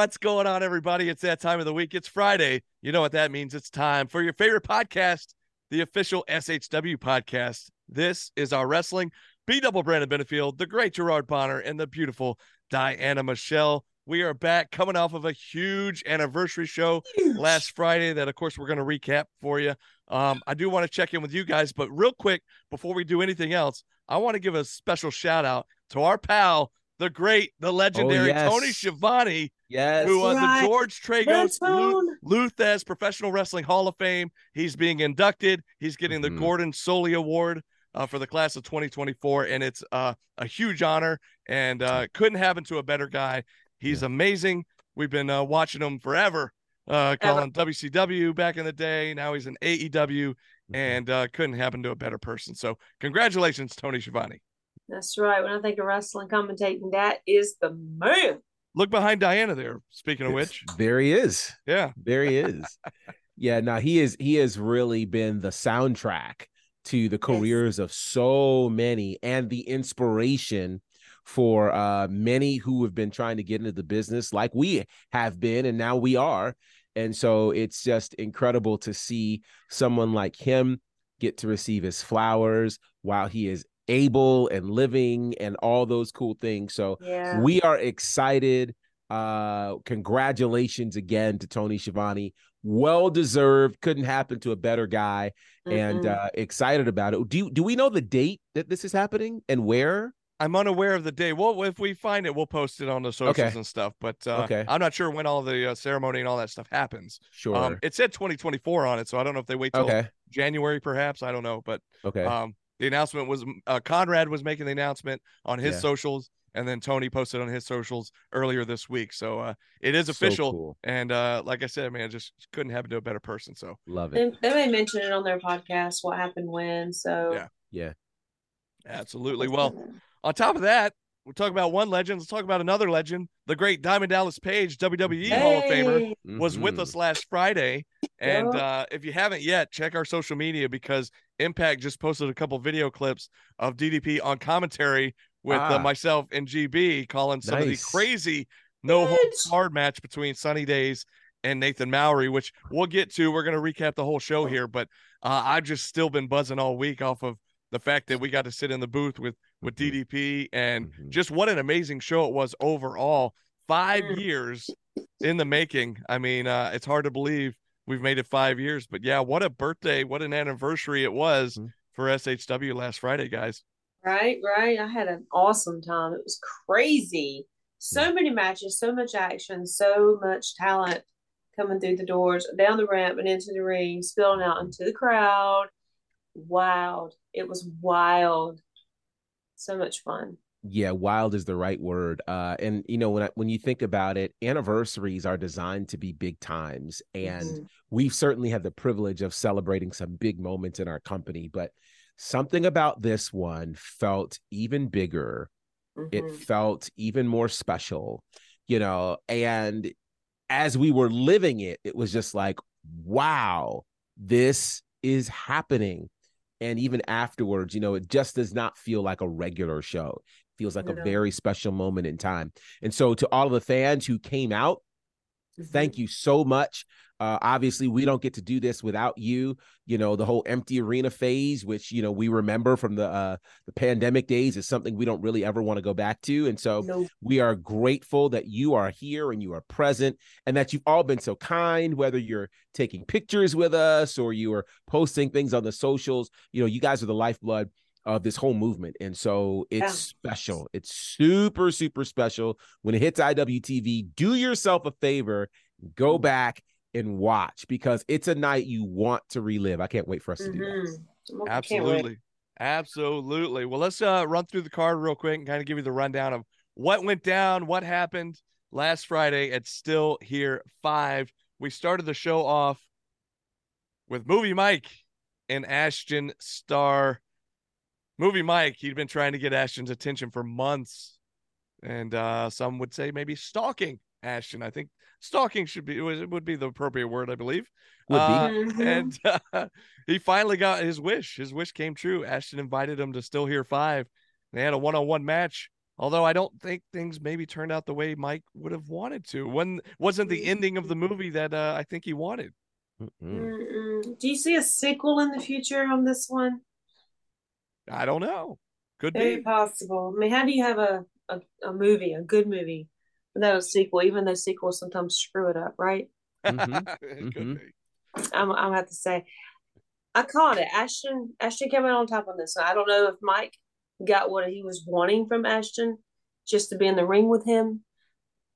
What's going on, everybody? It's that time of the week. It's Friday. You know what that means. It's time for your favorite podcast, the official SHW podcast. This is our wrestling. B double Brandon Benefield, the great Gerard Bonner, and the beautiful Diana Michelle. We are back coming off of a huge anniversary show last Friday that, of course, we're going to recap for you. Um, I do want to check in with you guys, but real quick, before we do anything else, I want to give a special shout out to our pal, the great, the legendary oh, yes. Tony Schiavone. Yes. Who was right. the George Tragos Lou Thesz Professional Wrestling Hall of Fame. He's being inducted. He's getting mm-hmm. the Gordon Solie Award uh, for the class of 2024, and it's uh, a huge honor. And uh, couldn't happen to a better guy. He's yeah. amazing. We've been uh, watching him forever uh, calling WCW back in the day. Now he's in AEW mm-hmm. and uh, couldn't happen to a better person. So congratulations, Tony Schiavone. That's right. When I think of wrestling commentating, that is the man. Look behind Diana there. Speaking of which, there he is. Yeah, there he is. yeah, now he is. He has really been the soundtrack to the careers yes. of so many and the inspiration for uh, many who have been trying to get into the business like we have been and now we are and so it's just incredible to see someone like him get to receive his flowers while he is able and living and all those cool things. So yeah. we are excited. Uh congratulations again to Tony Schiavone. Well deserved. Couldn't happen to a better guy. Mm-hmm. And uh excited about it. Do you, do we know the date that this is happening and where? I'm unaware of the day. Well, if we find it, we'll post it on the socials okay. and stuff. But uh, okay. I'm not sure when all the uh, ceremony and all that stuff happens. Sure. Um, it said 2024 on it, so I don't know if they wait till okay. January, perhaps. I don't know, but okay. Um, the announcement was uh, Conrad was making the announcement on his yeah. socials, and then Tony posted on his socials earlier this week. So uh, it is official. So cool. And uh, like I said, man, just couldn't happen to a better person. So love it. They, they may mention it on their podcast, what happened when. So yeah, yeah, absolutely. Well. On top of that, we're talking about one legend. Let's talk about another legend. The great Diamond Dallas Page, WWE hey. Hall of Famer, was mm-hmm. with us last Friday. And uh, if you haven't yet, check our social media because Impact just posted a couple video clips of DDP on commentary with uh, ah. uh, myself and GB calling some nice. of the crazy no holds hard match between Sunny Days and Nathan Mowry, which we'll get to. We're going to recap the whole show here, but uh, I've just still been buzzing all week off of the fact that we got to sit in the booth with with mm-hmm. DDP and mm-hmm. just what an amazing show it was overall. Five mm. years in the making. I mean, uh, it's hard to believe we've made it five years, but yeah, what a birthday, what an anniversary it was mm-hmm. for SHW last Friday, guys. Right, right. I had an awesome time. It was crazy. So many matches, so much action, so much talent coming through the doors, down the ramp and into the ring, spilling out into the crowd. Wild. It was wild so much fun yeah wild is the right word uh and you know when I, when you think about it anniversaries are designed to be big times and mm-hmm. we've certainly had the privilege of celebrating some big moments in our company but something about this one felt even bigger mm-hmm. it felt even more special you know and as we were living it it was just like wow this is happening and even afterwards you know it just does not feel like a regular show feels like a very special moment in time and so to all of the fans who came out mm-hmm. thank you so much uh, obviously, we don't get to do this without you. You know, the whole empty arena phase, which you know we remember from the uh, the pandemic days, is something we don't really ever want to go back to. And so nope. we are grateful that you are here and you are present, and that you've all been so kind. Whether you're taking pictures with us or you are posting things on the socials, you know, you guys are the lifeblood of this whole movement. And so it's yeah. special. It's super, super special. When it hits IWTV, do yourself a favor, go mm. back and watch because it's a night you want to relive. I can't wait for us mm-hmm. to do that. Mm-hmm. Absolutely. Absolutely. Well, let's uh, run through the card real quick and kind of give you the rundown of what went down, what happened last Friday at Still Here 5. We started the show off with Movie Mike and Ashton Starr. Movie Mike, he'd been trying to get Ashton's attention for months. And uh, some would say maybe stalking Ashton. I think stalking should be would be the appropriate word, I believe. Would be. Uh, and uh, he finally got his wish. His wish came true. Ashton invited him to Still Here Five. They had a one-on-one match. Although I don't think things maybe turned out the way Mike would have wanted to. When wasn't the ending of the movie that uh, I think he wanted. Mm-mm. Mm-mm. Do you see a sequel in the future on this one? I don't know. Could Very be. possible. I mean, how do you have a, a, a movie, a good movie, without a sequel? Even though sequels sometimes screw it up, right? Mhm. it could be. I'm, I'm gonna have to say, I caught it. Ashton, Ashton came out on top on this one. I don't know if Mike got what he was wanting from Ashton, just to be in the ring with him,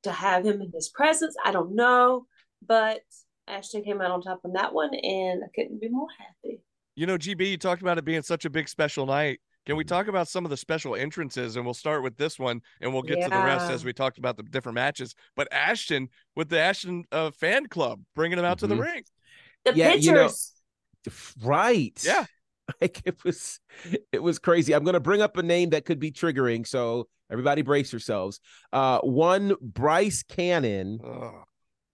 to have him in his presence. I don't know, but Ashton came out on top on that one, and I couldn't be more happy. You know, GB, you talked about it being such a big special night. Can we Mhm. talk about some of the special entrances? And we'll start with this one and we'll get to the rest as we talked about the different matches. But Ashton with the Ashton uh, fan club bringing him out to the Mhm. ring. The Yeah, you know- pictures. Right. Yeah. Like it was it was crazy. I'm gonna bring up a name that could be triggering. So everybody brace yourselves. Uh one Bryce Cannon Ugh.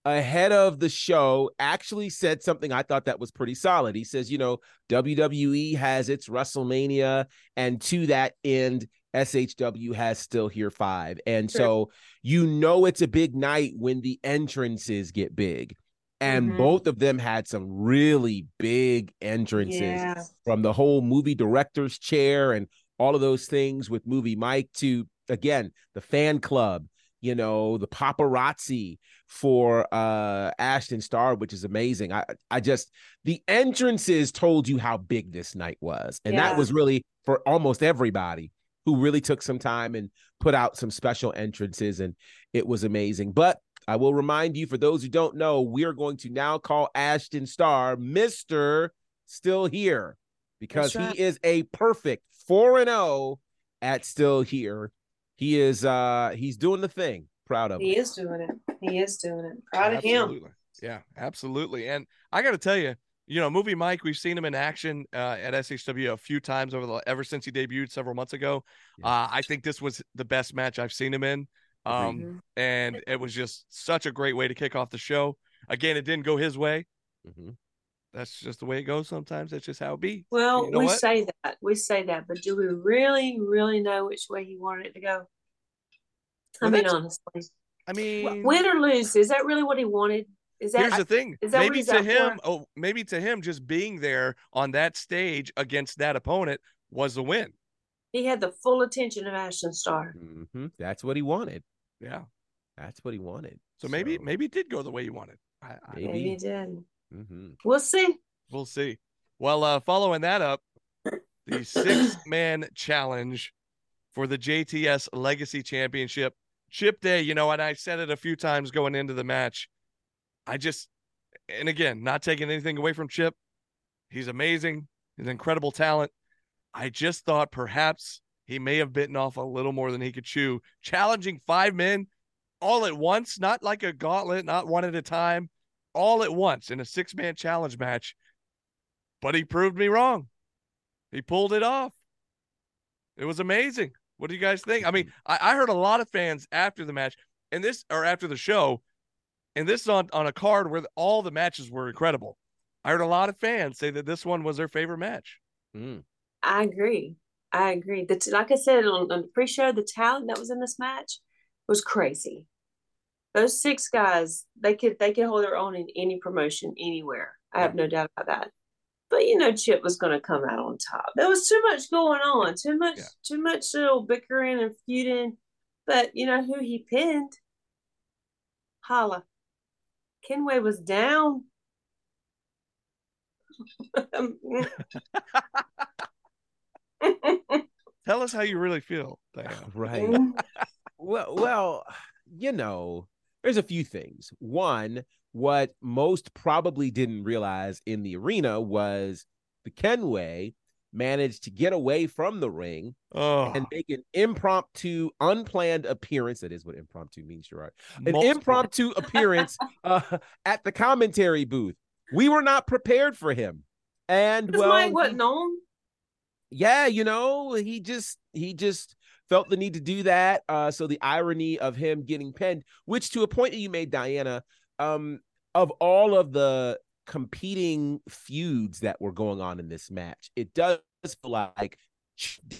Ahead of the show actually said something I thought that was pretty solid. He says, you know, WWE has its WrestleMania, and to that end, SHW has still here five. And Sure. so you know it's a big night when the entrances get big. And Mhm. both of them had some really big entrances Yeah. from the whole movie director's chair and all of those things with movie Mike to again the fan club, you know, the paparazzi for uh Ashton Starr, which is amazing. I I just the entrances told you how big this night was. And that was really for almost everybody who really took some time and put out some special entrances and it was amazing. But I will remind you for those who don't know, we are going to now call Ashton Starr Mr. Still Here because right. he is a perfect 4 and 0 at Still Here. He is uh he's doing the thing. Proud of him. He is doing it. He is doing it. Proud of him. Yeah, absolutely. And I got to tell you, you know, movie Mike, we've seen him in action uh, at SHW a few times over the ever since he debuted several months ago. Yeah. Uh, I think this was the best match I've seen him in. Um, Mhm. and it was just such a great way to kick off the show. Again, it didn't go his way. Mhm. That's just the way it goes sometimes. That's just how it be. Well, You know we what? say that. We say that, but do we really, really know which way he wanted it to go? I Well, mean, honestly, I mean, win or lose, is that really what he wanted? Is that here's the thing. is that maybe to him, for? oh, maybe to him, just being there on that stage against that opponent was the win. he had the full attention of Ashton Starr? Mhm. That's what he wanted. Yeah. That's what he wanted. So maybe maybe it did go the way he wanted. I, I, Maybe. Maybe he did. Mhm. We'll see. we'll see. Well, uh, following that up, the six man challenge for the JTS Legacy Championship. Chip Day, you know, and I said it a few times going into the match. I just, and again, not taking anything away from Chip. He's amazing. He's an incredible talent. I just thought perhaps he may have bitten off a little more than he could chew, challenging five men all at once, not like a gauntlet, not one at a time, all at once in a six man challenge match. But he proved me wrong. He pulled it off. It was amazing. What do you guys think? I mean, I, I heard a lot of fans after the match and this or after the show, and this is on, on a card where all the matches were incredible. I heard a lot of fans say that this one was their favorite match. Mm. I agree. I agree. The t- like I said on, on the pre-show, the talent that was in this match was crazy. Those six guys, they could they could hold their own in any promotion anywhere. I have no doubt about that. But you know, Chip was going to come out on top. There was too much going on, too much, Yeah. too much little bickering and feuding. But you know who he pinned? Holla. Kenway was down. Tell us how you really feel, Diana. Right. Mm-hmm. Well, well, you know, there's a few things. One, what most probably didn't realize in the arena was the Kenway managed to get away from the ring Oh, and make an impromptu, unplanned appearance. That is what impromptu means, Gerard. An multiple- impromptu appearance uh, at the commentary booth. We were not prepared for him, and Because well, Mike he- wasn't on. yeah, you know, he just he just felt the need to do that. Uh, so the irony of him getting pinned, which to a point that you made, Diana, um of all of the competing feuds that were going on in this match, it does feel like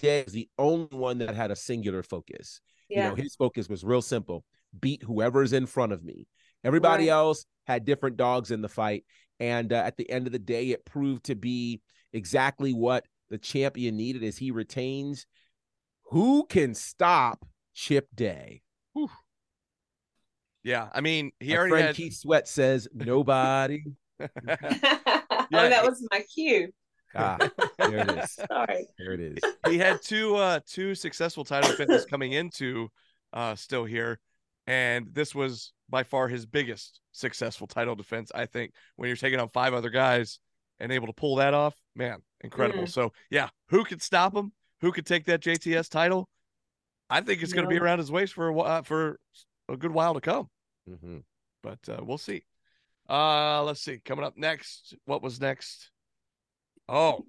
Day is the only one that had a singular focus. Yeah. You know, his focus was real simple: beat whoever's in front of me. Everybody Right. else had different dogs in the fight, and uh, at the end of the day, it proved to be exactly what the champion needed as he retains. Who can stop Chip Day? Yeah, I mean, he My already friend had. Keith Sweat says nobody. oh, that was my cue. ah, there it is. Sorry. There it is. he had two uh two successful title defenses coming into uh still here and this was by far his biggest successful title defense i think when you're taking on five other guys and able to pull that off man incredible Mm. so yeah who could stop him who could take that jts title? I think it's going to be around his waist for a while for a good while to come. Hmm but uh, we'll see. Uh let's see. Coming up next what was next? Oh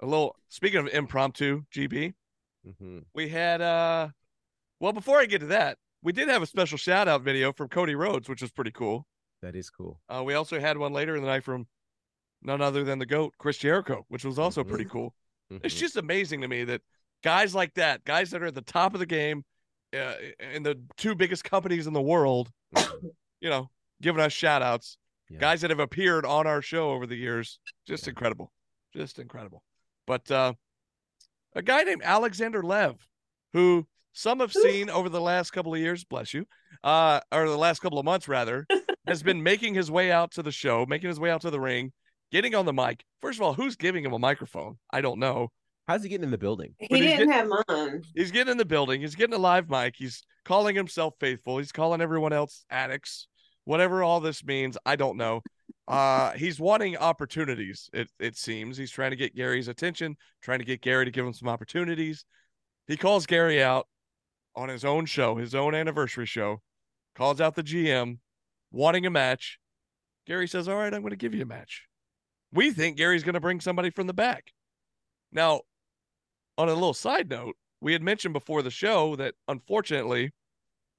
a little speaking of impromptu gb hmm we had uh well before i get to that we did have a special shout out video from cody rhodes which was pretty cool. That is cool. uh we also had one later in the night from none other than the goat chris jericho which was also Mhm. pretty cool it's Mhm. just amazing to me that guys like that guys that are at the top of the game uh, in the two biggest companies in the world Mhm. you know giving us shout outs Yeah. guys that have appeared on our show over the years just Yeah. incredible just incredible but uh a guy named alexander lev who some have seen over the last couple of years bless you uh or the last couple of months rather has been making his way out to the show making his way out to the ring getting on the mic. First of all who's giving him a microphone? I don't know. How's he getting in the building? He he's didn't have mine. he's getting in the building. He's getting a live mic. He's calling himself faithful. He's calling everyone else addicts. Whatever all this means i don't know. Uh he's wanting opportunities it, it seems. He's trying to get gary's attention trying to get gary to give him some opportunities. He calls gary out on his own show his own anniversary show calls out the gm wanting a match. Gary says all right i'm going to give you a match we think gary's going to bring somebody from the back. Now on a little side note we had mentioned before the show that unfortunately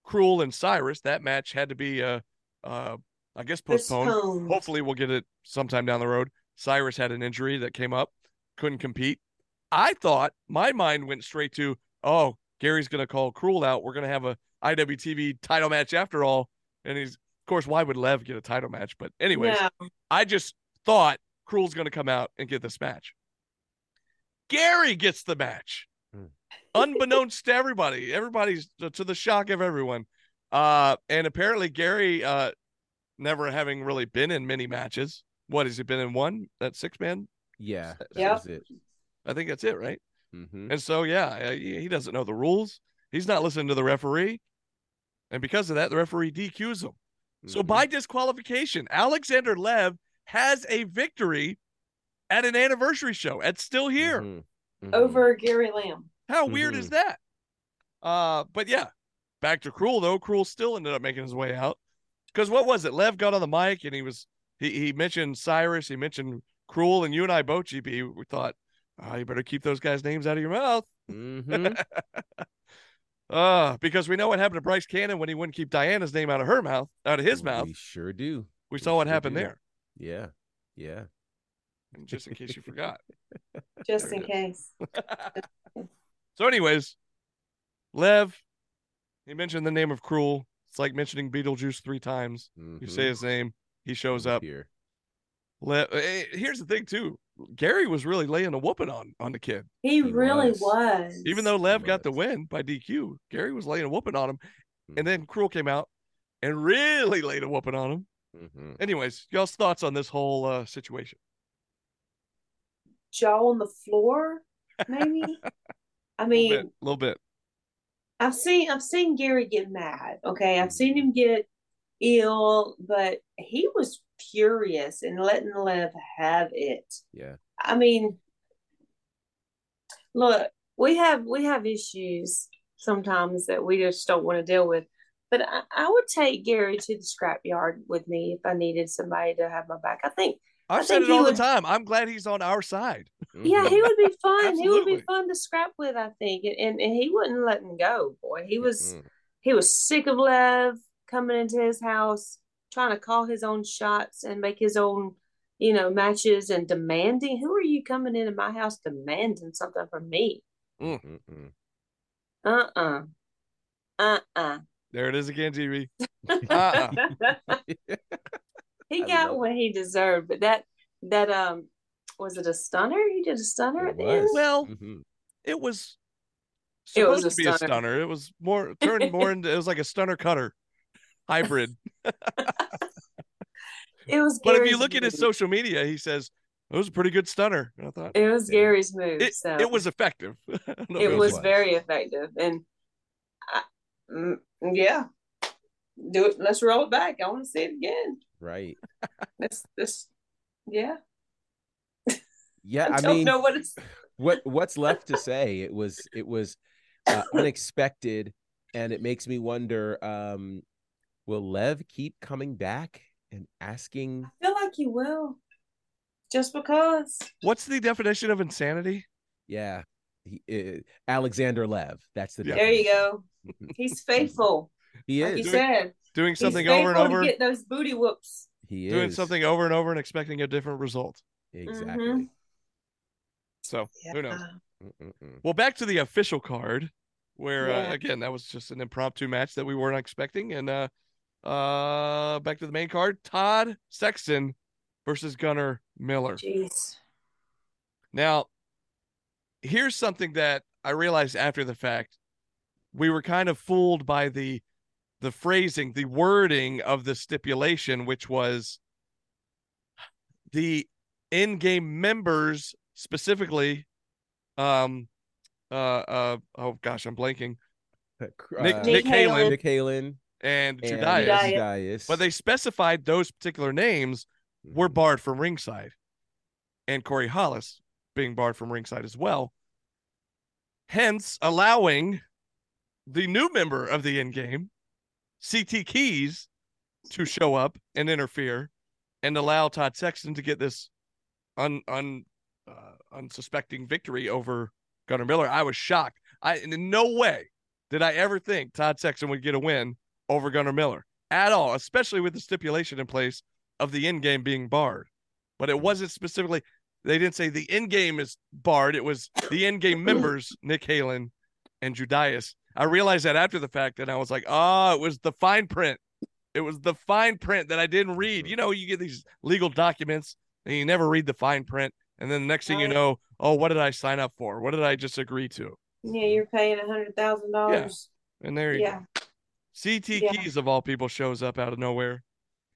cruel and cyrus that match had to be uh uh i guess postponed. Postponed. hopefully we'll get it sometime down the road. Cyrus had an injury that came up couldn't compete. I thought my mind went straight to oh gary's gonna call cruel out. We're gonna have a iwtv title match after all. And he's of course why would lev get a title match? But anyways No. I just thought Cruel's going to come out and get this match. Gary gets the match, Hmm. unbeknownst to everybody. Everybody's to the shock of everyone. Uh, and apparently Gary, uh, never having really been in many matches. What has he been in one? That six man? Yeah, that Yep. was it. I think that's it, right? hmm And so, yeah, uh, he he doesn't know the rules. He's not listening to the referee, and because of that, the referee DQs him. So Mm-hmm. by disqualification, Alexander Lev has a victory at an anniversary show at Still Here. Mm-hmm. Over Gary Lamb. How weird is that? Uh, but yeah, back to Cruel though. Cruel still ended up making his way out because what was it? Lev got on the mic and he was he he mentioned Cyrus, he mentioned Cruel, and you and I both, GB, we thought, oh, you better keep those guys' names out of your mouth. Uh, because we know what happened to Bryce Cannon when he wouldn't keep Diana's name out of her mouth, out of his mouth. We sure do. We we saw what happened do. there. Yeah, yeah. Just in case you forgot. Just in case. So, anyways, Lev, he mentioned the name of Cruel. It's like mentioning Beetlejuice three times. You Mhm. say his name, he shows up. here. Le- eh, here's the thing, too. Gary was really laying a whooping on on the kid. He, He really was. was. Even though Lev got the win by DQ, Gary was laying a whooping on him. And Mhm. then Cruel came out and really laid a whooping on him. Mhm. Anyways, y'all's thoughts on this whole uh, situation? jaw on the floor, maybe. I mean, little little bit. I've seen I've seen Gary get mad. Okay, I've seen him get ill, but he was furious and letting Lev have it. Yeah. I mean, look, we have we have issues sometimes that we just don't want to deal with. But I, I would take Gary to the scrapyard with me if I needed somebody to have my back. I think, I've I said think it all would- the time. I'm glad he's on our side. yeah, he would be fun. He would be fun to scrap with. I think, and and he wouldn't let him go. Boy, he was Mhm. he was sick of Lev coming into his house trying to call his own shots and make his own, you know, matches and demanding. Who are you coming into my house demanding something from me? Mm-mm. Uh uh-uh. There it is again, GB. Uh-uh. He got what he deserved, but that that um was it a stunner? He did a stunner It at the was. end. Well, Mhm. it was It was supposed a to be a stunner. stunner. It was more turned more into it was like a stunner cutter hybrid. It was. But if you look at his social media, he says it was a pretty good stunner. I thought it was Yeah. Gary's move. it, so it was effective. I don't know if it was was. very effective, and I, yeah, do it. Let's roll it back. I want to see it again. Right. This this yeah. Yeah. I, I, don't mean, know what it's. what what's left to say? It was it was uh, unexpected, and it makes me wonder: um, Will Lev keep coming back and asking? I feel like you will, just because. What's the definition of insanity? Yeah, he, uh, Alexander Lev. That's the Yeah. There you go. He's faithful, He like you is. said. Doing something faithful over and over, to get those booty whoops. He is doing something over and over and expecting a different result. exactly. So who knows? Mm-mm-mm. Well, back to the official card, where uh, again that was just an impromptu match that we weren't expecting, and uh, uh, back to the main card: Todd Sexton versus Gunnar Miller. Jeez. Now, here's something that I realized after the fact. We were kind of fooled by the the phrasing, the wording of the stipulation, which was the end-game members specifically um uh uh oh gosh, I'm blanking. Uh, Nick- Nick Nick Halen Nick Halen, And and Judias. Judias. Judias. But they specified those particular names were Mhm. barred from ringside. And Corey Hollis being barred from ringside as well. Hence allowing the new member of the end game, CT Keys, to show up and interfere and allow Todd Sexton to get this un un uh, unsuspecting victory over Gunnar Miller. I was shocked. I in no way did I ever think Todd Sexton would get a win over Gunnar Miller at all, especially with the stipulation in place of the end game being barred. But it wasn't specifically, they didn't say the end game is barred. It was the end game members, Nick Halen and Judias. I realized that after the fact, and I was like, oh, it was the fine print. It was the fine print that I didn't mm-hmm. read. You know, you get these legal documents and you never read the fine print. And then the next thing you know, oh, what did I sign up for? What did I just agree to? Yeah, you're paying a hundred thousand dollars. And there you Yeah. go. CT Yeah. Keys of all people shows up out of nowhere.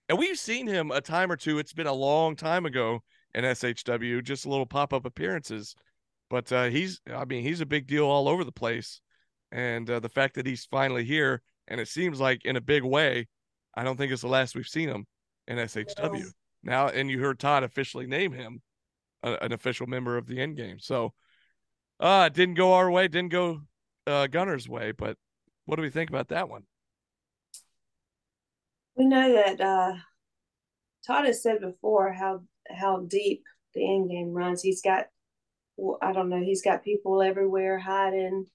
And we've seen him a time or two. It's been a long time ago in SHW, just a little pop-up appearances. But uh, he's I mean, he's a big deal all over the place. And uh, the fact that he's finally here and it seems like in a big way, I don't think it's the last we've seen him in SHW. No. Now and you heard Todd officially name him a, an official member of the end game. So uh didn't go our way, didn't go uh Gunner's way, but what do we think about that one? We know that uh, Todd has said before how how deep the end game runs. He's got, I don't know, he's got people everywhere hiding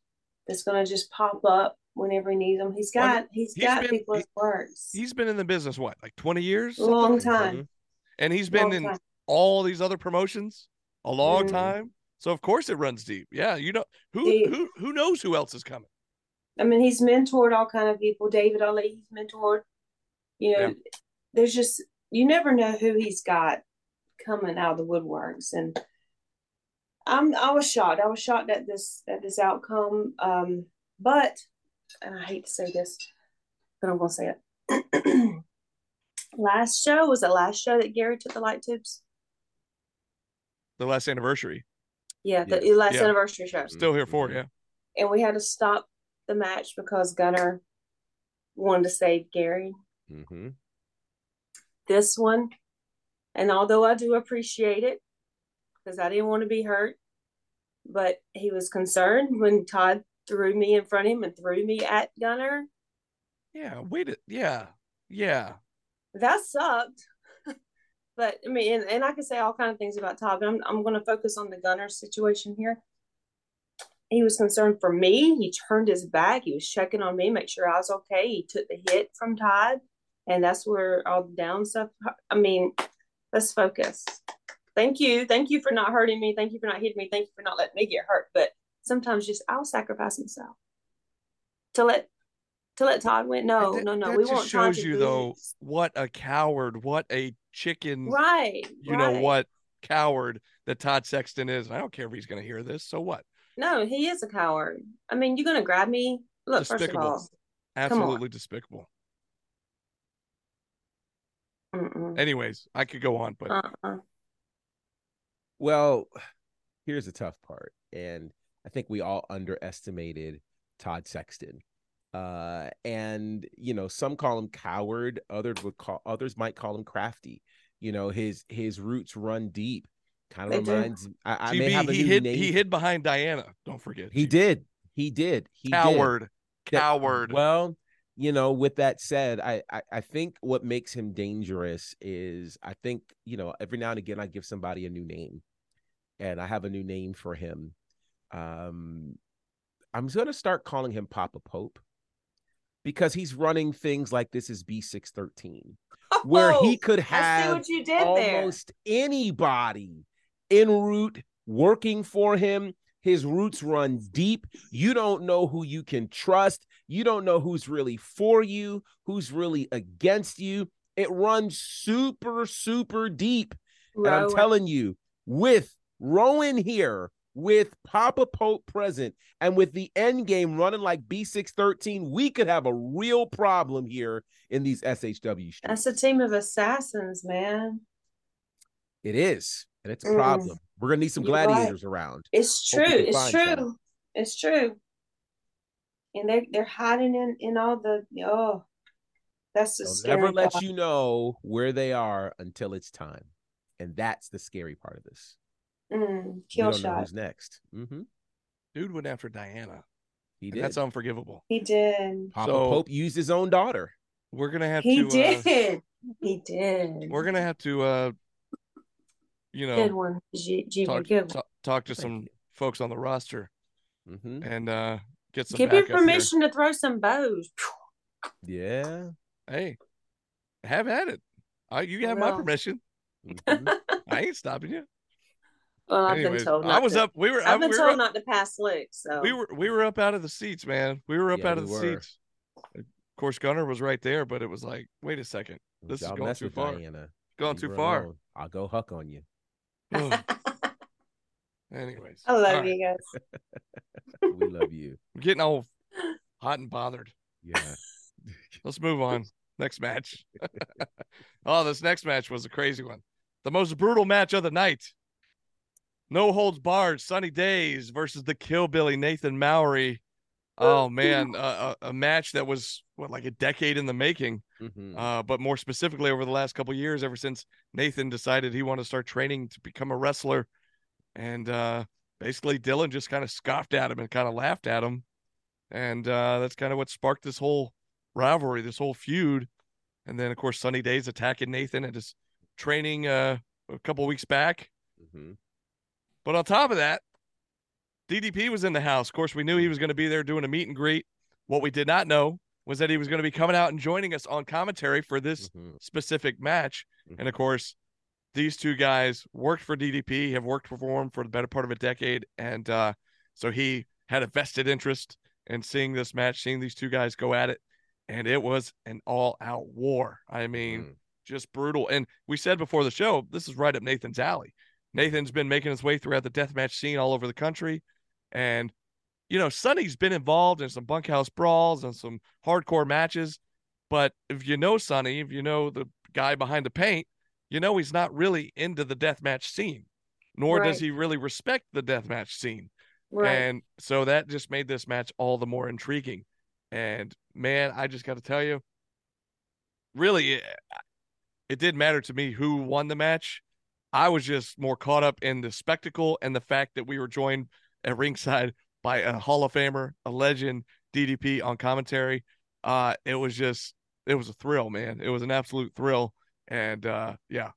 that's going to just pop up whenever he needs them. He's got he's he's got been- people he, works. He's been in the business what, like 20 years? a long time. And he's been long in time. all these other promotions a long Mhm. time. So of course it runs deep. Yeah, you know who who who knows who else is coming. I mean, he's mentored all kind of people. David Ali, he's mentored. You know, Yeah. there's just you never know who he's got coming out of the woodworks, and I'm I was shocked. I was shocked at this at this outcome. Um, but and I hate to say this, but I'm gonna say it. last show was the last show that Gary took the light tubes. The last anniversary. Yeah, the Yes. last Yeah. anniversary show, Still here for it, Mhm. yeah. and we had to stop the match because Gunner wanted to save Gary. mm-hmm. this one. And although I do appreciate it, because I didn't want to be hurt, but he was concerned when Todd threw me in front of him and threw me at Gunner. Yeah, wait it. Yeah. Yeah. That sucked. but I mean, and, and I could say all kind of things about Todd, but I'm I'm going to focus on the Gunner situation here. He was concerned for me. He turned his back. He was checking on me, make sure I was okay. He took the hit from Todd. and that's where all the down stuff. I mean, let's focus. Thank you, thank you for not hurting me. Thank you for not hitting me. Thank you for not letting me get hurt. But sometimes, just I'll sacrifice myself to let to let Todd win. No, that, no, no. That we just shows you to though what a coward, what a chicken, Right. you know what coward that Todd Sexton is. I don't care if he's going to hear this. So what? No, he is a coward. I mean, you're gonna grab me. Look, first of all, Absolutely despicable. Mm-mm. Anyways, I could go on, but uh-uh. Well, here's the tough part, and I think we all underestimated Todd Sexton. Uh, and you know, some call him coward, others would call others might call him crafty. You know, his his roots run deep. Kind They of do. reminds. I, I may have a he new hid name. he hid behind Diana. Don't forget. He TB. did. He did. He did. Coward. That- Coward. Well, you know, with that said, I, I I think what makes him dangerous is I think you know every now and again I give somebody a new name, and I have a new name for him. Um, I'm going to start calling him Papa Pope because he's running things like this is B613, where he Oh, could have did there. almost anybody en route working for him. His roots run deep. You don't know who you can trust. You don't know who's really for you, who's really against you. It runs super, super deep. And I'm telling you, with Rowan here, with Papa Pope present, and with the end game running like B613, we could have a real problem here in these SHW streets. That's a team of assassins, man. It is, and it's a Mm. problem. We're gonna need some You're right. gladiators around. It's true. It's true. some. It's true. And they're they're hiding in in all the oh, that's the They'll scary never let thought. you know where they are until it's time, and that's the scary part of this. Mm, We kill don't know shot. who's next. hmm Dude went after Diana. He did. That's unforgivable. He did. Papa So- Pope used his own daughter. We're gonna have He to. He did. he did. we're gonna have to. uh You know, good know, one, G. G talk, good one. talk talk to Thank some you. folks on the roster hmm and uh get some Give you backup here. permission to throw some bows. Yeah. Hey, have at it. I, you have my Well. permission. Mhm. I ain't stopping you. Well, I've Anyways, been told. I was to, up. We were. I, I've been we told were, not to pass Luke. So we were. We were up out of the seats, man. We were up Yeah, out of we the were. seats. Of course, Gunner was right there, but it was like, wait a second, this is Y'all going too far. Diana. Going Leave too far. alone. I'll go huck on you. Ugh. Anyways, I love all right. you guys. We love you. I'm getting all hot and bothered. Yeah. Let's move on. Next match. oh, this next match was a crazy one. The most brutal match of the night. No holds barred. Sunny Days versus the Killbilly Nathan Mowry. Oh man, a, a, a match that was what like a decade in the making. Mhm. Uh, but more specifically, over the last couple years, ever since Nathan decided he wanted to start training to become a wrestler, and uh, basically Dylan just kind of scoffed at him and kind of laughed at him, and uh, that's kind of what sparked this whole rivalry, this whole feud. And then, of course, Sunny Days attacking Nathan at his training uh, a couple weeks back. Mhm. But on top of that, DDP was in the house. Of course, we knew he was going to be there doing a meet and greet. What we did not know was that he was going to be coming out and joining us on commentary for this Mhm. specific match. And of course, these two guys worked for DDP, have worked for him for the better part of a decade. And uh, so he had a vested interest in seeing this match, seeing these two guys go at it. And it was an all out war. I mean, Mhm. just brutal. And we said before the show, this is right up Nathan's alley. Nathan's been making his way throughout the deathmatch scene all over the country. And, you know, Sonny's been involved in some bunkhouse brawls and some hardcore matches. But if you know Sonny, if you know the guy behind the paint, you know he's not really into the deathmatch scene, nor does he really respect the deathmatch scene. Right. And so that just made this match all the more intriguing. And man, I just got to tell you, really, it, it didn't matter to me who won the match. I was just more caught up in the spectacle and the fact that we were joined at ringside by a Hall of Famer, a legend, DDP on commentary. Uh, it was just, it was a thrill, man. It was an absolute thrill. And uh, yeah,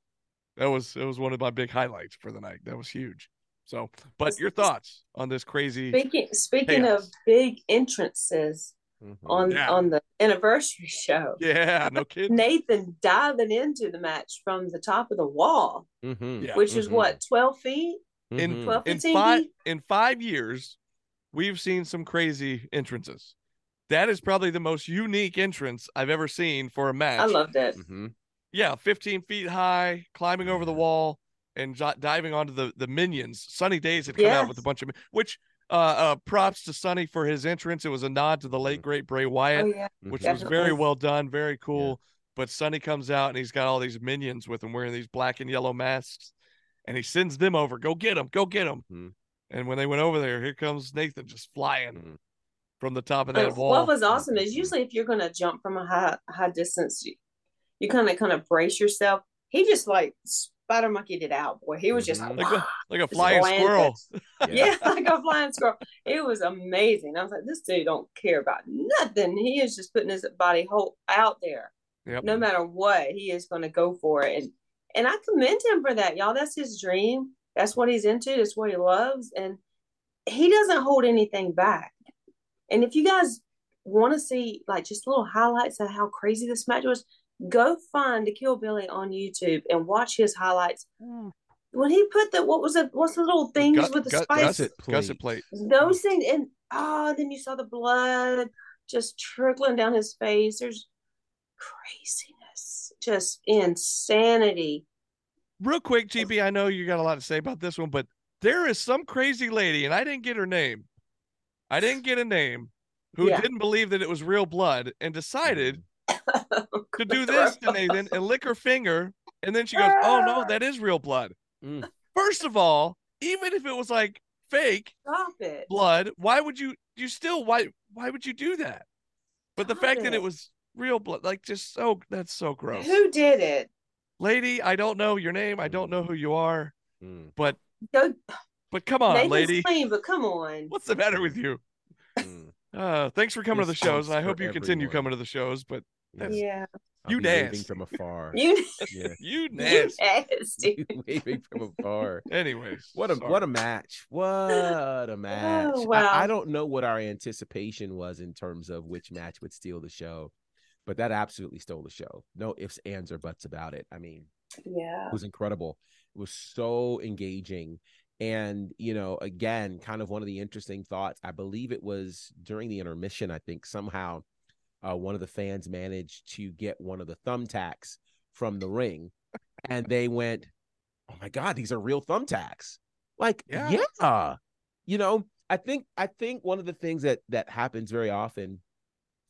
that was it was one of my big highlights for the night. That was huge. So, but your thoughts on this crazy? Speaking speaking of big entrances, Mhm. on Yeah. on the anniversary show. Yeah, no kidding. Nathan diving into the match from the top of the wall, Mhm. Yeah. which is Mhm. what, 12 feet? In- Mhm. 12, in 15 five feet? in five years, we've seen some crazy entrances. That is probably the most unique entrance I've ever seen for a match. I loved it. Mhm. yeah, 15 feet high, climbing over the wall and j- diving onto the the minions. Sunny Days had come out with a bunch of which uh uh props to Sunny for his entrance. It was a nod to the late great Bray Wyatt, Oh, yeah. which Mhm. was very well done, very cool. But Sunny comes out and he's got all these minions with him wearing these black and yellow masks, and he sends them over. Go get them, go get them. Mhm. And when they went over there, here comes Nathan just flying Mhm. from the top of But that wall. what was awesome is usually if you're going to jump from a high high distance, you, you kind of kind of brace yourself. He just like spider monkeyed it out, boy. He was just Mhm. like a, like a flying landed. squirrel. Yeah, like a flying squirrel. It was amazing. I was like, this dude don't care about nothing. He is just putting his body whole out there. Yep. No matter what, he is going to go for it. And and I commend him for that, y'all. That's his dream. That's what he's into. That's what he loves. And he doesn't hold anything back. And if you guys want to see like just little highlights of how crazy this match was, go find the Kill Billy on YouTube and watch his highlights. Mm. When he put the what was it? What's the little things Gut- with the gut- spice? Gusset Gusset plate. plate. those things and oh then you saw the blood just trickling down his face there's craziness just insanity real quick, GB, I know you got a lot to say about this one, but there is some crazy lady, and I didn't get her name. I didn't get a name who Yeah. didn't believe that it was real blood and decided to do this to Nathan and lick her finger. And then she goes, Oh no, that is real blood. Mm. First of all, even if it was like fake stop it blood, why would you you still why why would you do that? But the Stop fact that it. it was real blood, like just so that's so gross. who did it Lady, I don't know your name. I don't know who you are, Mm. but go but come on, Nathan's lady. clean but come on What's the matter with you? Mm. Uh, thanks for coming to the shows, and I hope you continue everyone. coming to the shows. But Yeah. yeah You be waving dance. from afar. you yeah. you you nasty. nasty waving from afar. Anyways, What a sorry. what a match! What a match! Oh, wow. I, I don't know what our anticipation was in terms of which match would steal the show, but that absolutely stole the show. No ifs, ands, or buts about it. I mean, yeah it was incredible. It was so engaging. And, you know, again, kind of one of the interesting thoughts. I believe it was during the intermission, I think somehow uh, one of the fans managed to get one of the thumbtacks from the ring. And they went, Oh my God, these are real thumbtacks. Like, Yeah. yeah. You know, I think I think one of the things that that happens very often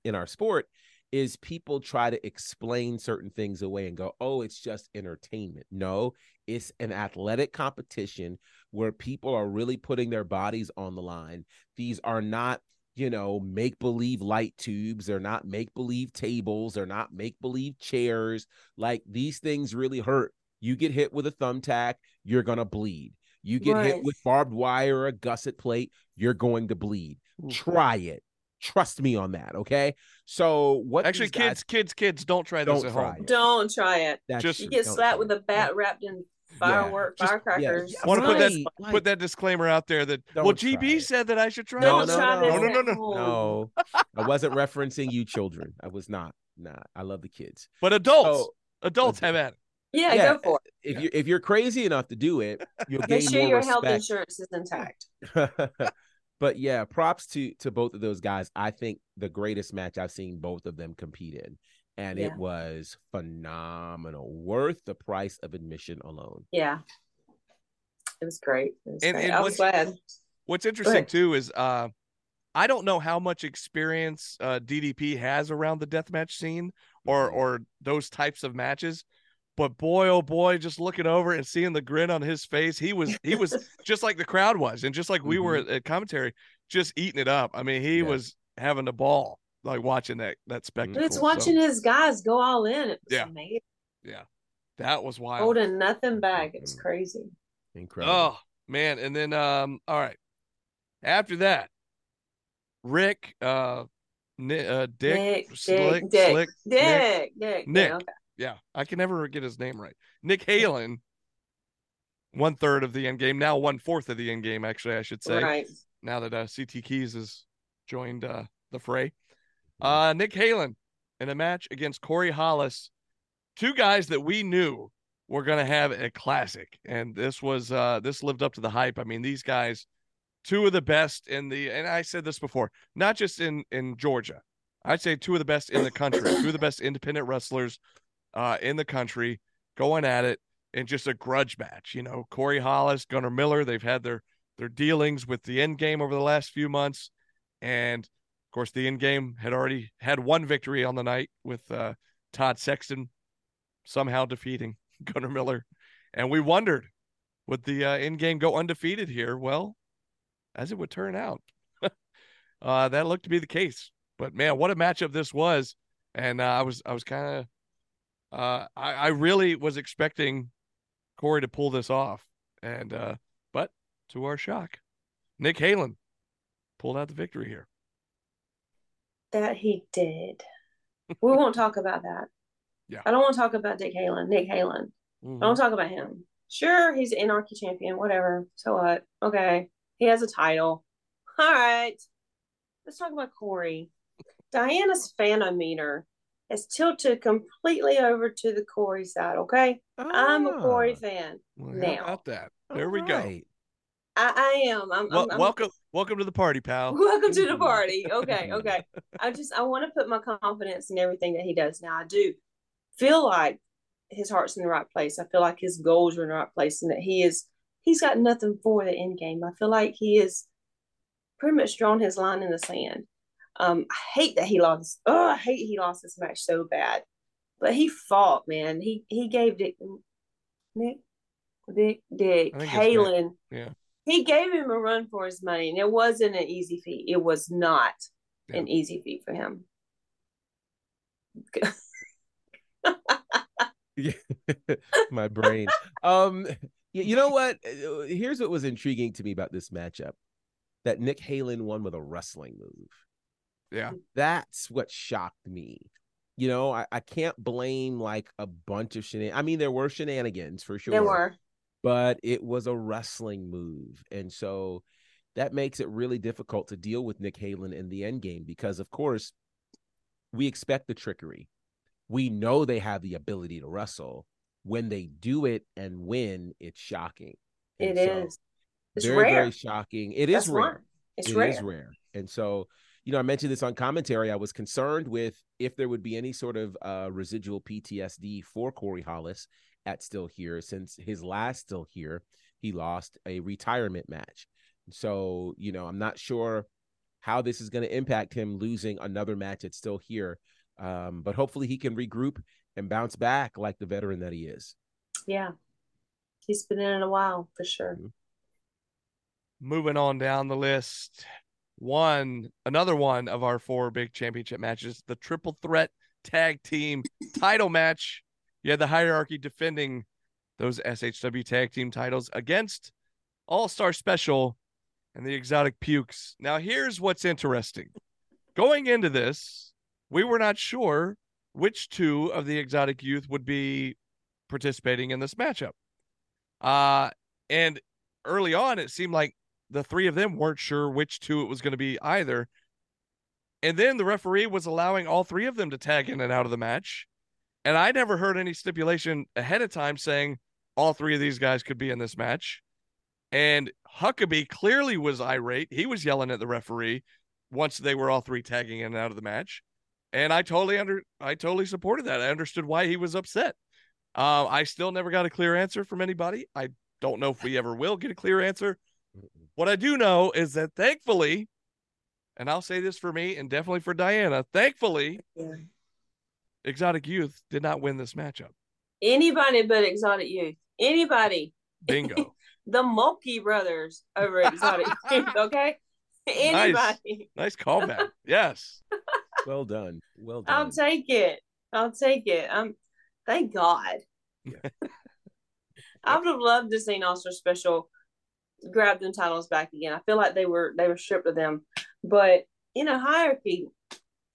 in our sport is people try to explain certain things away and go, oh, it's just entertainment. No, it's an athletic competition where people are really putting their bodies on the line. These are not, you know, make believe light tubes. They're not make believe tables. They're not make believe chairs. Like these things really hurt. You get hit with a thumbtack, you're going to bleed. You get hit with barbed wire or a gusset plate, you're going to bleed. Ooh. Try it. Trust me on that. Okay. So what Actually, these guys- kids, kids, kids, don't try this Don't at try home. it. don't try it That's Just- you get slapped with a bat wrapped in firework Just- firecrackers yeah. Want to put that like- put that disclaimer out there that well, GB it. said that I should try No, this. No, no. No, no, no, no. No, I wasn't referencing you children. I was not. Nah, I love the kids. But adults, So adults uh, have at it. yeah, Yeah, go for it if Yeah. you if you're crazy enough to do it, you'll gain make sure more your health insurance is intact but yeah, props to to both of those guys. I think the greatest match I've seen both of them compete in, and Yeah. it was phenomenal, worth the price of admission alone. Yeah. It was great. It was And- great. and I was what's- glad. What's interesting too is uh I don't know how much experience uh DDP has around the deathmatch scene or Mhm. or those types of matches. But boy, oh boy, just looking over and seeing the grin on his face, he was he was just like the crowd was, and just like we were at, at commentary, just eating it up. I mean, he Yeah. was having a ball, like watching that that spectacle. It's So, watching his guys go all in. It was Yeah. amazing. Yeah that was wild. Holding nothing back. It was Mhm. crazy. Incredible. Oh man, and then um, all right. After that, Rick, uh, Ni- uh Dick, Nick, Slick, Dick, Dick, Slick, Dick, Nick, Nick, Nick. Yeah, okay. Yeah, I can never get his name right. Nick Halen, one third of the end game, now one fourth of the end game. Actually, I should say. Right. Now that uh, CT Keys has joined uh, the fray, Uh, Nick Halen in a match against Corey Hollis, two guys that we knew were going to have a classic, and this was uh, this lived up to the hype. I mean, these guys, two of the best in the, and I said this before, not just in in Georgia, I'd say two of the best in the country, two of the best independent wrestlers uh, in the country, going at it in just a grudge match. You know, Corey Hollis, Gunnar Miller, they've had their their dealings with the end game over the last few months, and of course, the end game had already had one victory on the night with uh, Todd Sexton somehow defeating Gunnar Miller, and we wondered would the uh, end game go undefeated here? Well, as it would turn out, uh, that looked to be the case. But man, what a matchup this was, and uh, I was I was kind of uh, I, I really was expecting Corey to pull this off, and uh, but to our shock, Nick Halen pulled out the victory here. That he did. we won't talk about that. Yeah. I don't want to talk about Dick Halen, Nick Halen. Mhm. I don't talk about him. Sure, he's an Anarchy champion, whatever. So what? Okay. He has a title. All right. Let's talk about Corey. Diana's fanometer has tilted completely over to the Corey side, okay? I'm a Corey Ah, fan. Well, how now. about that? There we go. I, I am. I'm, Well, I'm, I'm- welcome, welcome to the party, pal. Welcome to the party. Okay, okay. I just I want to put my confidence in everything that he does now. I do feel like his heart's in the right place. I feel like his goals are in the right place, and that he is he's got nothing for the end game. I feel like he is pretty much drawn his line in the sand. Um, I hate that he lost. Oh, I hate he lost this match so bad, but he fought, man. He he gave Dick Nick Dick Dick I think it's Nick. Halen. Yeah. He gave him a run for his money, and it wasn't an easy feat. It was not Yeah. an easy feat for him. my brain. Um, you know what? Here's what was intriguing to me about this matchup: that Nick Halen won with a wrestling move. Yeah. That's what shocked me. You know, I, I can't blame like a bunch of shenanigans. I mean, there were shenanigans for sure. There were. but it was a wrestling move. And so that makes it really difficult to deal with Nick Halen in the end game because, of course, we expect the trickery. We know they have the ability to wrestle. When they do it and win, it's shocking. It so is. It's very, rare. very shocking. It is That's rare. why. It's It rare. is rare. And so, you know, I mentioned this on commentary. I was concerned with if there would be any sort of uh, residual PTSD for Corey Hollis at Still Here, since his last Still Here, he lost a retirement match. So, you know, I'm not sure how this is going to impact him losing another match at Still Here. Um, but hopefully he can regroup and bounce back like the veteran that he is. Yeah. He's been in it a while for sure. Moving on down the list, one another one of our four big championship matches, the triple threat tag team title match. You had the hierarchy defending those SHW tag team titles against All Star Special and the Exotic Youth. Now, here's what's interesting. Going into this, we were not sure which two of the Exotic Youth would be participating in this matchup. Uh, and early on, it seemed like the three of them weren't sure which two it was going to be either. And then the referee was allowing all three of them to tag in and out of the match. And I never heard any stipulation ahead of time saying all three of these guys could be in this match. And Huckabee clearly was irate. He was yelling at the referee once they were all three tagging in and out of the match. And I totally under I totally supported that. I understood why he was upset. Uh, I still never got a clear answer from anybody. I don't know if we ever will get a clear answer. What I do know is that thankfully, and I'll say this for me and definitely for Diana, thankfully, Yeah. Exotic Youth did not win this matchup. Anybody but Exotic Youth. Anybody. Bingo. The Mulkey brothers over Exotic Youth, okay? Anybody. nice callback. Yes. Well done. Well done. I'll take it. I'll take it. Um, thank God. Yeah. I would have loved to see All-Star Special grab them titles back again. I feel like they were they were stripped of them, but in know, hierarchy,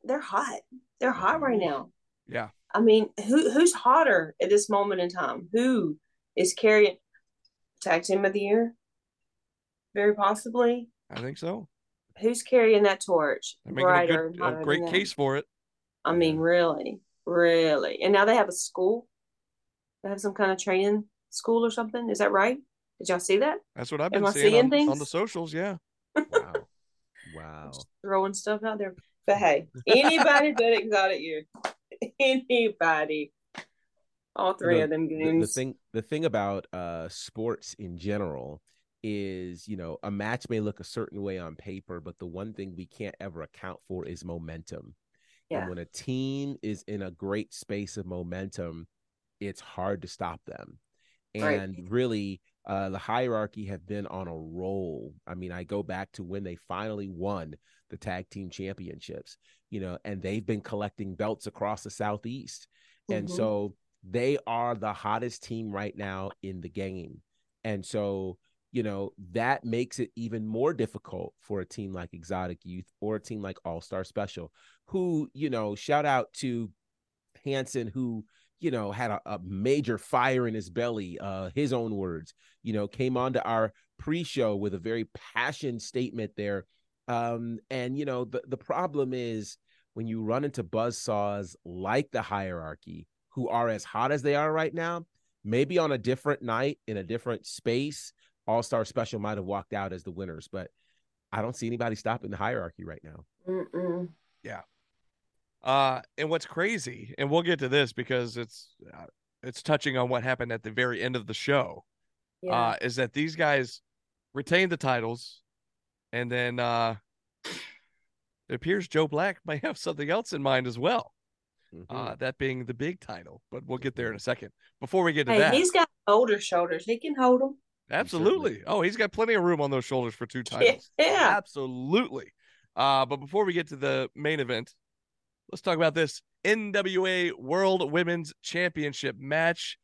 they're hot. They're hot right mm-hmm. now. Yeah. I mean, who who's hotter at this moment in time? Who is carrying tag team of the year? Very possibly. I think so. Who's carrying that torch? Making a, good, a great case for it. I mean, really, really. And now they have a school. They have some kind of training school or something. Is that right? Did y'all see that? That's what I've Am been I seeing, seeing on, on the socials. Yeah. Wow. Wow. Throwing stuff out there. But hey, anybody but exotic Youth. Anybody. All three The- of them the, the thing the thing about uh sports in general is you know a match may look a certain way on paper but the one thing we can't ever account for is momentum yeah. and when a team is in a great space of momentum it's hard to stop them Right. and really uh the hierarchy have been on a roll i mean i go back to when they finally won the tag team championships you know and they've been collecting belts across the southeast and Mhm. so they are the hottest team right now in the game. And so, you know, that makes it even more difficult for a team like Exotic Youth or a team like All Star Special, who, you know, shout out to Hanson, who, you know, had a, a major fire in his belly, uh, his own words, you know, came on to our pre show with a very passionate statement there. Um, and, you know, the, the problem is when you run into buzzsaws like the hierarchy, who are as hot as they are right now, maybe on a different night in a different space, All Star Special might have walked out as the winners, but I don't see anybody stopping the hierarchy right now. Mm-mm. Uh, and what's crazy, and we'll get to this because it's uh, it's touching on what happened at the very end of the show. Yeah. Uh, is that these guys retained the titles, and then uh, it appears Joe Black may have something else in mind as well. Mhm. Uh, that being the big title, but we'll get there in a second. Before we get to hey, that, he's got older shoulders. He can hold them. absolutely. Oh, he's got plenty of room on those shoulders for two titles. Yeah. Absolutely. Uh, but before we get to the main event, let's talk about this NWA World Women's Championship match.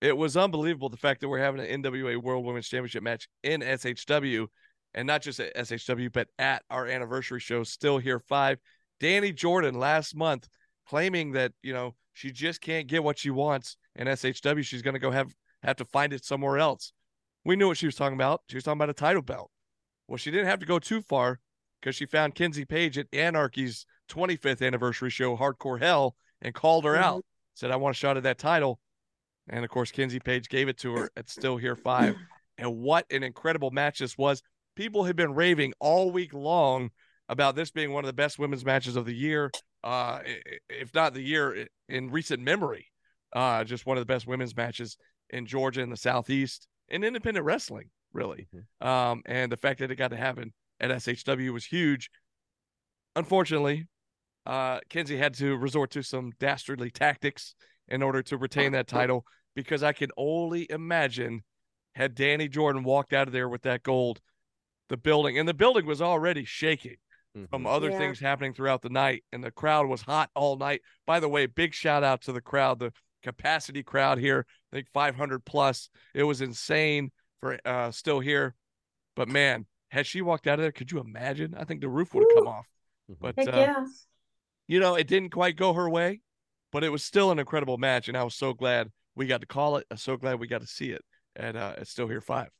It was unbelievable the fact that we're having an NWA World Women's Championship match in SHW, and not just at SHW, but at our anniversary show, Still Here Five. Danny Jordan last month claiming that you know she just can't get what she wants in SHW. She's going to go have have to find it somewhere else. We knew what she was talking about. She was talking about a title belt. Well, she didn't have to go too far because she found Kenzie Paige at Anarchy's 25th anniversary show, Hardcore Hell, and called her Mhm. out. Said, I want a shot at that title. And of course, Kenzie Paige gave it to her at Still Here 5. And what an incredible match this was. People had been raving all week long about this being one of the best women's matches of the year, uh, if not the year in recent memory. Uh, just one of the best women's matches in Georgia in the Southeast in independent wrestling, really. Um, and the fact that it got to happen at SHW was huge. Unfortunately, uh, Kenzie had to resort to some dastardly tactics in order to retain that title because I can only imagine had Danny Jordan walked out of there with that gold, the building and the building was already shaking from Mhm. other Yeah. things happening throughout the night, and the crowd was hot all night. By the way, big shout out to the crowd, the capacity crowd here. I think 500 plus. It was insane for uh, still here, but man, had she walked out of there, could you imagine? I think the roof would have come off. Mhm. But uh, yeah. you know, it didn't quite go her way, but it was still an incredible match, and I was so glad we got to call it. I'm so glad we got to see it at uh, at Still Here Five.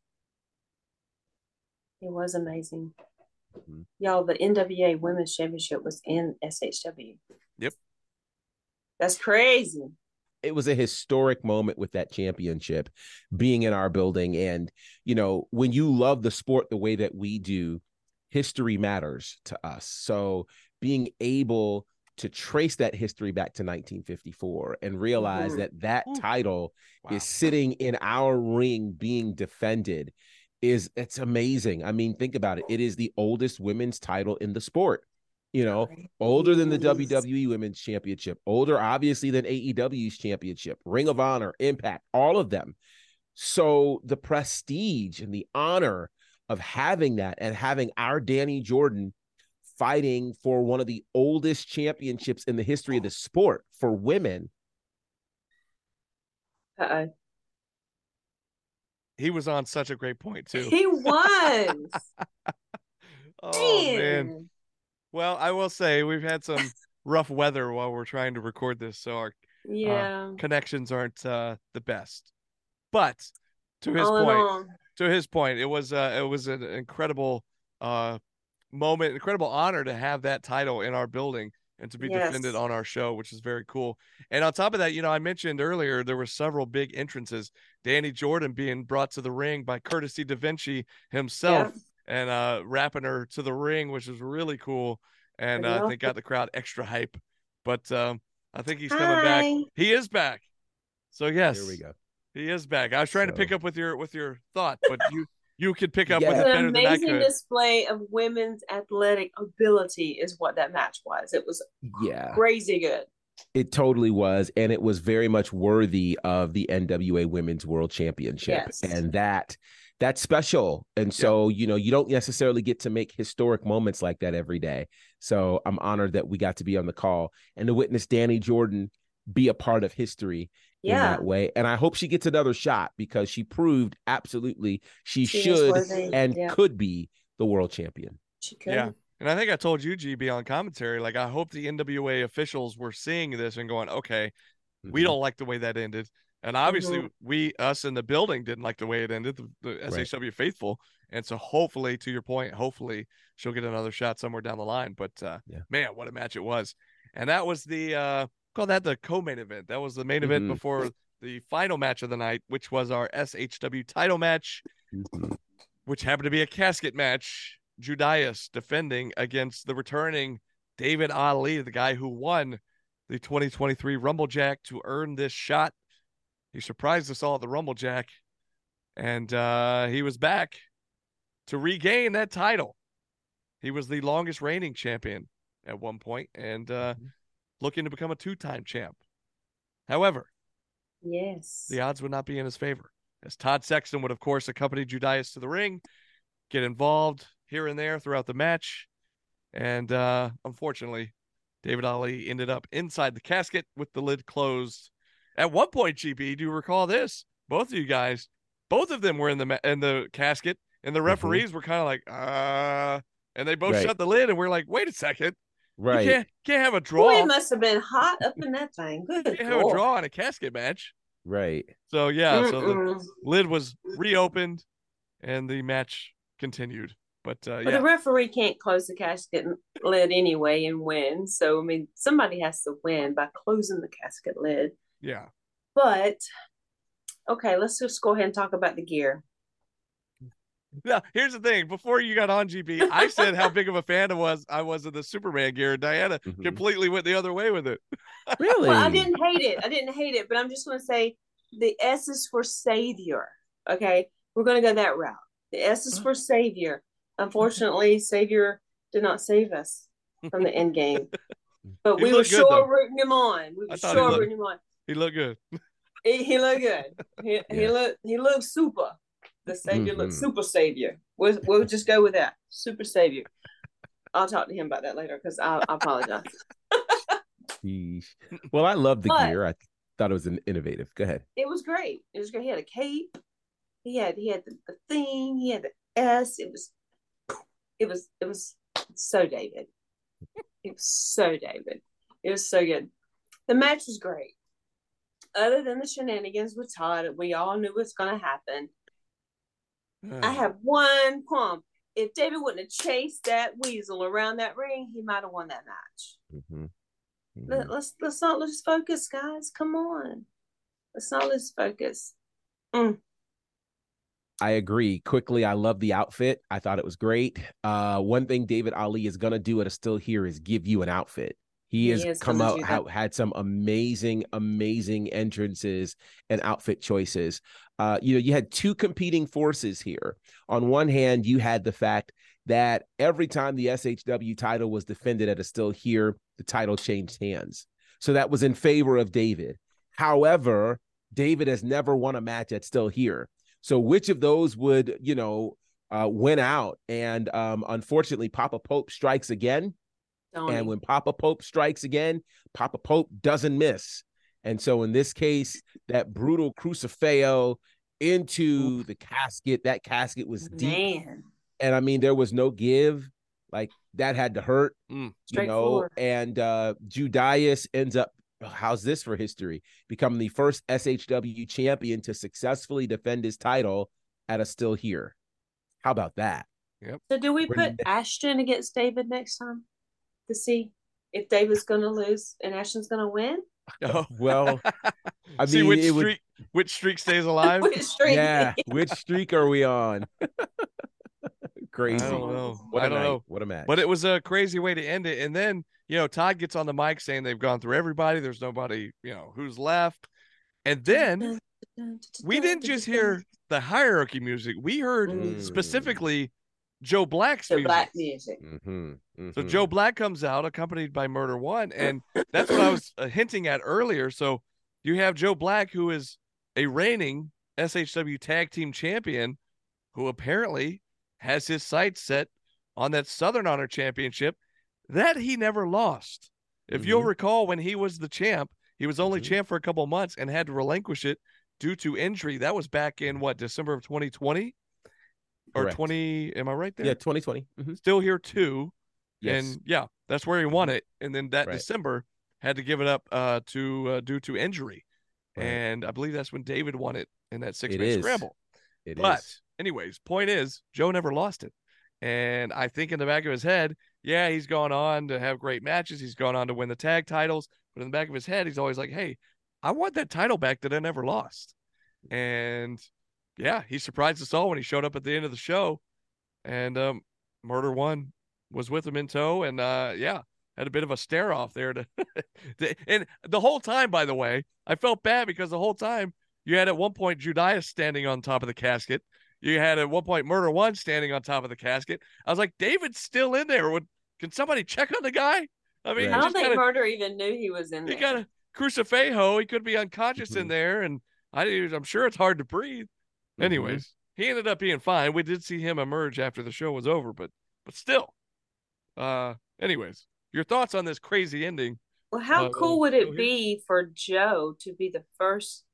It was amazing. Mhm. Y'all, the NWA Women's Championship was in SHW. Yep. That's crazy. It was a historic moment with that championship being in our building. And you know when you love the sport the way that we do history matters to us. So being able to trace that history back to 1954 and realize Mhm. that that title Wow. is sitting in our ring being defended is it's amazing. I mean think about it. It is the oldest women's title in the sport you know older than the Yes. WWE Women's Championship, older obviously than AEW's championship, Ring of Honor, Impact, all of them. So the prestige and the honor of having that and having our Danny Jordan fighting for one of the oldest championships in the history of the sport for women. Uh-oh. He was on such a great point too. He was. oh man. Well, I will say we've had some rough weather while we're trying to record this, so our Yeah. connections aren't uh, the best. But to his All point, to his point, it was uh, it was an incredible uh, moment, incredible honor to have that title in our building and to be Yes. defended on our show, which is very cool. And on top of that, you know, I mentioned earlier there were several big entrances. Danny Jordan being brought to the ring by Courtesy Da Vinci himself and uh wrapping her to the ring, which is really cool. And uh, I think got the crowd extra hype. But um, I think he's coming back. He is back. So yes, Here we go. he is back. I was trying to pick up with your with your thought, but you you could pick up Yeah. with it an better than I amazing display of women's athletic ability, is what that match was. It was Yeah. crazy good. It totally was, and it was very much worthy of the NWA Women's World Championship, Yes. and that that's special. And so, you know, you don't necessarily get to make historic moments like that every day. So I'm honored that we got to be on the call and to witness Danny Jordan be a part of history in that way. And I hope she gets another shot because she proved absolutely she, She should and yeah. could be the world champion. She could. Yeah. And I think I told you, GB, on commentary, like I hope the NWA officials were seeing this and going, okay, we Mhm. don't like the way that ended. And obviously, Mhm. we, us in the building, didn't like the way it ended, the, the Right. SHW faithful. And so, hopefully, to your point, hopefully she'll get another shot somewhere down the line. But uh, Yeah. man, what a match it was! And that was the uh, call that the co-main event. That was the main event Mhm. before the final match of the night, which was our SHW title match, Mhm. which happened to be a casket match. Judas defending against the returning David Ali, the guy who won the 2023 Rumble Jack to earn this shot. He surprised us all at the Rumble Jack, and uh, he was back to regain that title. He was the longest reigning champion at one point and uh, Mhm. looking to become a two time champ. However, Yes. the odds would not be in his favor, as Todd Sexton would, of course, accompany Judas to the ring, get involved here and there throughout the match. And uh, unfortunately, David Ali ended up inside the casket with the lid closed. At one point, GB, do you recall this? Both of you guys, both of them were in the in the casket, and the referees were kind of like, uh, and they both Right. shut the lid, and we're like, wait a second, Right. you can't can't have a Boy, draw, it must have been hot up in that thing. Good can't have a draw in a casket match. Right. So yeah, so the, lid was reopened and the match continued. But uh, But the referee can't close the casket lid anyway and win. So I mean, somebody has to win by closing the casket lid. Yeah. But okay, let's just go ahead and talk about the gear. Now, here's the thing. Before you got on GB, I said how big of a fan I was. I was of the Superman gear. Diana Mhm. completely went the other way with it. Really? Well, I didn't hate it. I didn't hate it, but I'm just going to say the S is for savior. Okay, we're going to go that route. The S is for savior. Unfortunately, savior did not save us from the end game, but He we were sure though. rooting him on. We were sure looked- rooting him on. He looked good. He, he looked good. He, he looked he looked super. The savior looked Mhm. super savior. We'll, we'll just go with that. Super savior. I'll talk to him about that later because I, I apologize. Well, I love the But- gear. I thought it was an innovative. Go ahead. It was great. It was great. He had a cape. He had he had the, the thing. He had the S. It was it was it was so David. It was so David. It was so good. The match was great. Other than the shenanigans with Todd, we all knew what's going to happen. I have one qualm. If David wouldn't have chased that weasel around that ring, he might have won that match. Mhm. Let, Mhm. let's let's not lose focus, guys. Come on, let's not lose focus. I agree. Quickly, I love the outfit. I thought it was great. Uh, one thing David Ali is gonna do at a still here is give you an outfit. He He has come out out had some amazing, amazing entrances and outfit choices. Uh, you know, you had two competing forces here. On one hand, you had the fact that every time the SHW title was defended at a still here, the title changed hands. So that was in favor of David. However, David has never won a match at still here. So which of those would, you know, uh, win out? And um, unfortunately, Papa Pope strikes again. Tony. And when Papa Pope strikes again, Papa Pope doesn't miss. And so in this case, that brutal crucifixo into the casket, that casket was deep. man, And I mean, there was no give. Like that had to hurt, Mm. you know. Straightforward. And uh Judas ends up how's this for history? Becoming the first SHW champion to successfully defend his title at a still here. How about that? Yep. So do we We're put ne- Ashton against David next time to see if David's going to lose and Ashton's going to win? Oh. Well, I See mean, which it would- streak which streak stays alive. Which streak? yeah. Which streak are we on? Crazy. I don't know. What I a don't night. know. What a match. But it was a crazy way to end it. And then, you know, Todd gets on the mic saying they've gone through everybody. There's nobody, you know, who's left. And then we didn't just hear the hierarchy music. We heard Mm. specifically Joe Black's the music. black music. Mhm, So mhm. Joe Black comes out accompanied by Murder One, and that's what I was uh, hinting at earlier. So you have Joe Black, who is a reigning SHW Tag Team Champion, who apparently has his sights set on that Southern Honor Championship that he never lost. If you'll Mhm. recall, when he was the champ, he was only Mhm. champ for a couple months and had to relinquish it due to injury. That was back in what December of 2020 or Correct. 20? Am I right there? Yeah, 2020. Mhm. Still here too. Yes. And yeah, that's where he won it. And then that Right. December had to give it up uh, to uh, due to injury. Right. And I believe that's when David won it in that six man scramble. It but is. anyways, point is Joe never lost it. And I think in the back of his head, yeah, he's gone on to have great matches. He's gone on to win the tag titles. But in the back of his head, he's always like, hey, I want that title back that I never lost. And yeah, he surprised us all when he showed up at the end of the show. And um, Murder One was with him in tow. And uh, yeah, had a bit of a stare off there. To, to- and the whole time, by the way, I felt bad because the whole time you had at one point Judas standing on top of the casket. You had at one point Murder One standing on top of the casket. I was like, David's still in there. Would can somebody check on the guy? I mean, Right. I don't think kinda, Murder even knew he was in he there. He got a crucifixo. He could be unconscious in Mhm. there, and I, I'm sure it's hard to breathe. Mhm. Anyways, he ended up being fine. We did see him emerge after the show was over, but but still. Uh, anyways, your thoughts on this crazy ending? Well, how Uh, cool would it here? be for Joe to be the first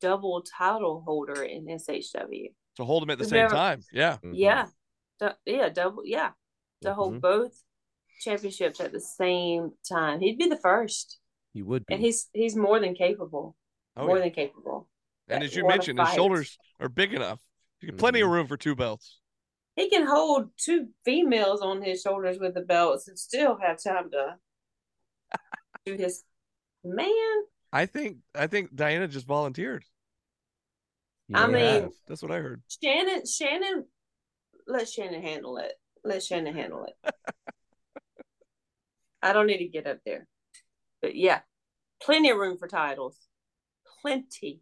double title holder in SHW? To hold him at the same never- time, yeah. Mhm. Yeah, Du- yeah, double, yeah, to hold Mhm. both championships at the same time. He'd be the first, He would be. and he's he's more than capable. Oh, more yeah. than capable. And as you mentioned, his shoulders are big enough. You get plenty of Mhm. room for two belts. He can hold two females on his shoulders with the belts and still have time to do his man. I think I think Diana just volunteered. He I mean- That's what I heard. Shannon, Shannon, let Shannon handle it. Let Shannon handle it. I don't need to get up there, but yeah, plenty of room for titles. Plenty.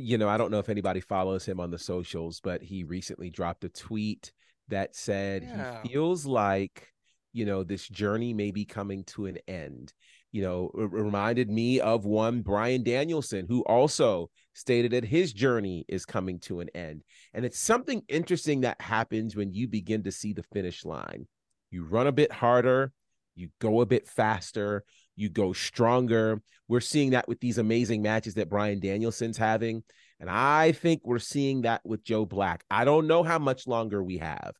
You know, I don't know if anybody follows him on the socials, but he recently dropped a tweet that said Yeah. he feels like, you know, this journey may be coming to an end. You know, it reminded me of one Bryan Danielson, who also stated that his journey is coming to an end. And it's something interesting that happens when you begin to see the finish line. You run a bit harder, you go a bit faster, you go stronger. We're seeing that with these amazing matches that Bryan Danielson's having. And I think we're seeing that with Joe Black. I don't know how much longer we have.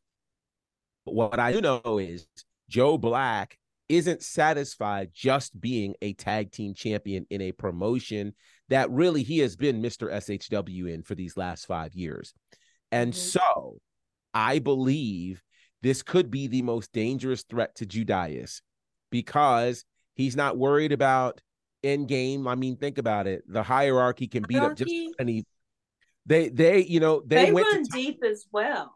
But what I do know is Joe Black isn't satisfied just being a tag team champion in a promotion that really he has been Mr. SHW in for these last five years. And Mhm. so I believe this could be the most dangerous threat to Judas because he's not worried about end game. I mean, think about it. The hierarchy can beat up just any they they you know they, They, went run deep as well.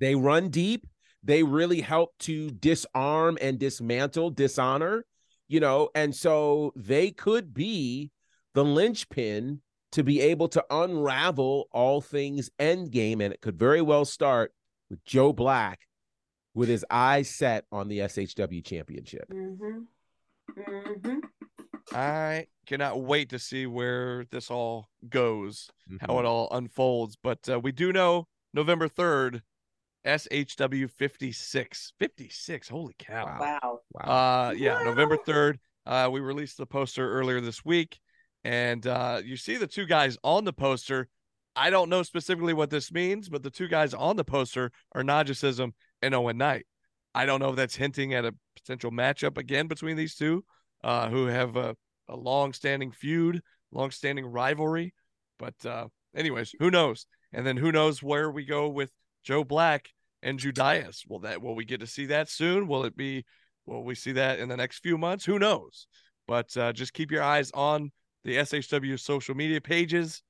they run deep. They really help to disarm and dismantle dishonor, you know, and so they could be the linchpin to be able to unravel all things endgame. And it could very well start with Joe Black with his eyes set on the SHW championship. Mm-hmm. Mm-hmm. I cannot wait to see where this all goes, Mm-hmm. how it all unfolds. But uh, we do know November 3rd, SHW 56. 56. Holy cow. Wow. Wow. Wow. Uh, yeah, Wow. November 3rd. Uh, we released the poster earlier this week. And uh, you see the two guys on the poster. I don't know specifically what this means, but the two guys on the poster are Najasism and Owen Knight. I don't know if that's hinting at a potential matchup again between these two, uh, who have a, a long-standing feud, long-standing rivalry. But uh, anyways, who knows? And then who knows where we go with Joe Black and Judas. Will that will we get to see that soon? Will it be will we see that in the next few months? Who knows? But uh, just keep your eyes on the SHW social media pages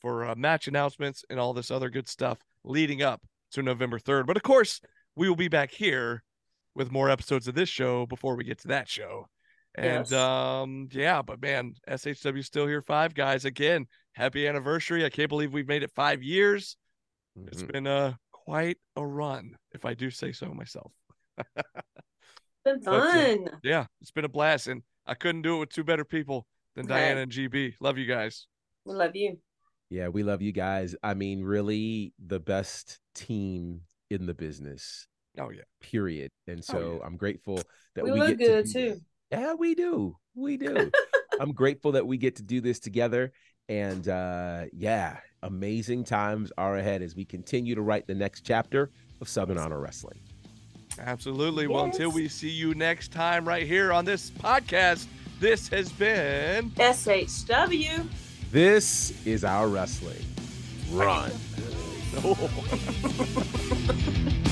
for uh, match announcements and all this other good stuff leading up to November 3rd. But of course, we will be back here with more episodes of this show before we get to that show. And Yes. um yeah, but man, SHW still here five guys again. Happy anniversary. I can't believe we've made it 5 years. It's Mhm. been uh quite a run if I do say so myself. It's been But, uh, fun. Yeah, it's been a blast and I couldn't do it with two better people than Right. Diana and GB. Love you guys. we love you. Yeah, we love you guys. I mean, really the best team in the business, Oh yeah. period. And so Oh, yeah. I'm grateful that We we, look get good, to do too. this. Yeah, we do. We do. I'm grateful that we get to do this together. And uh yeah, amazing times are ahead as we continue to write the next chapter of Southern Honor Wrestling. Absolutely. Well, until we see you next time right here on this podcast, this has been SHW. This is our wrestling. Run. Oh.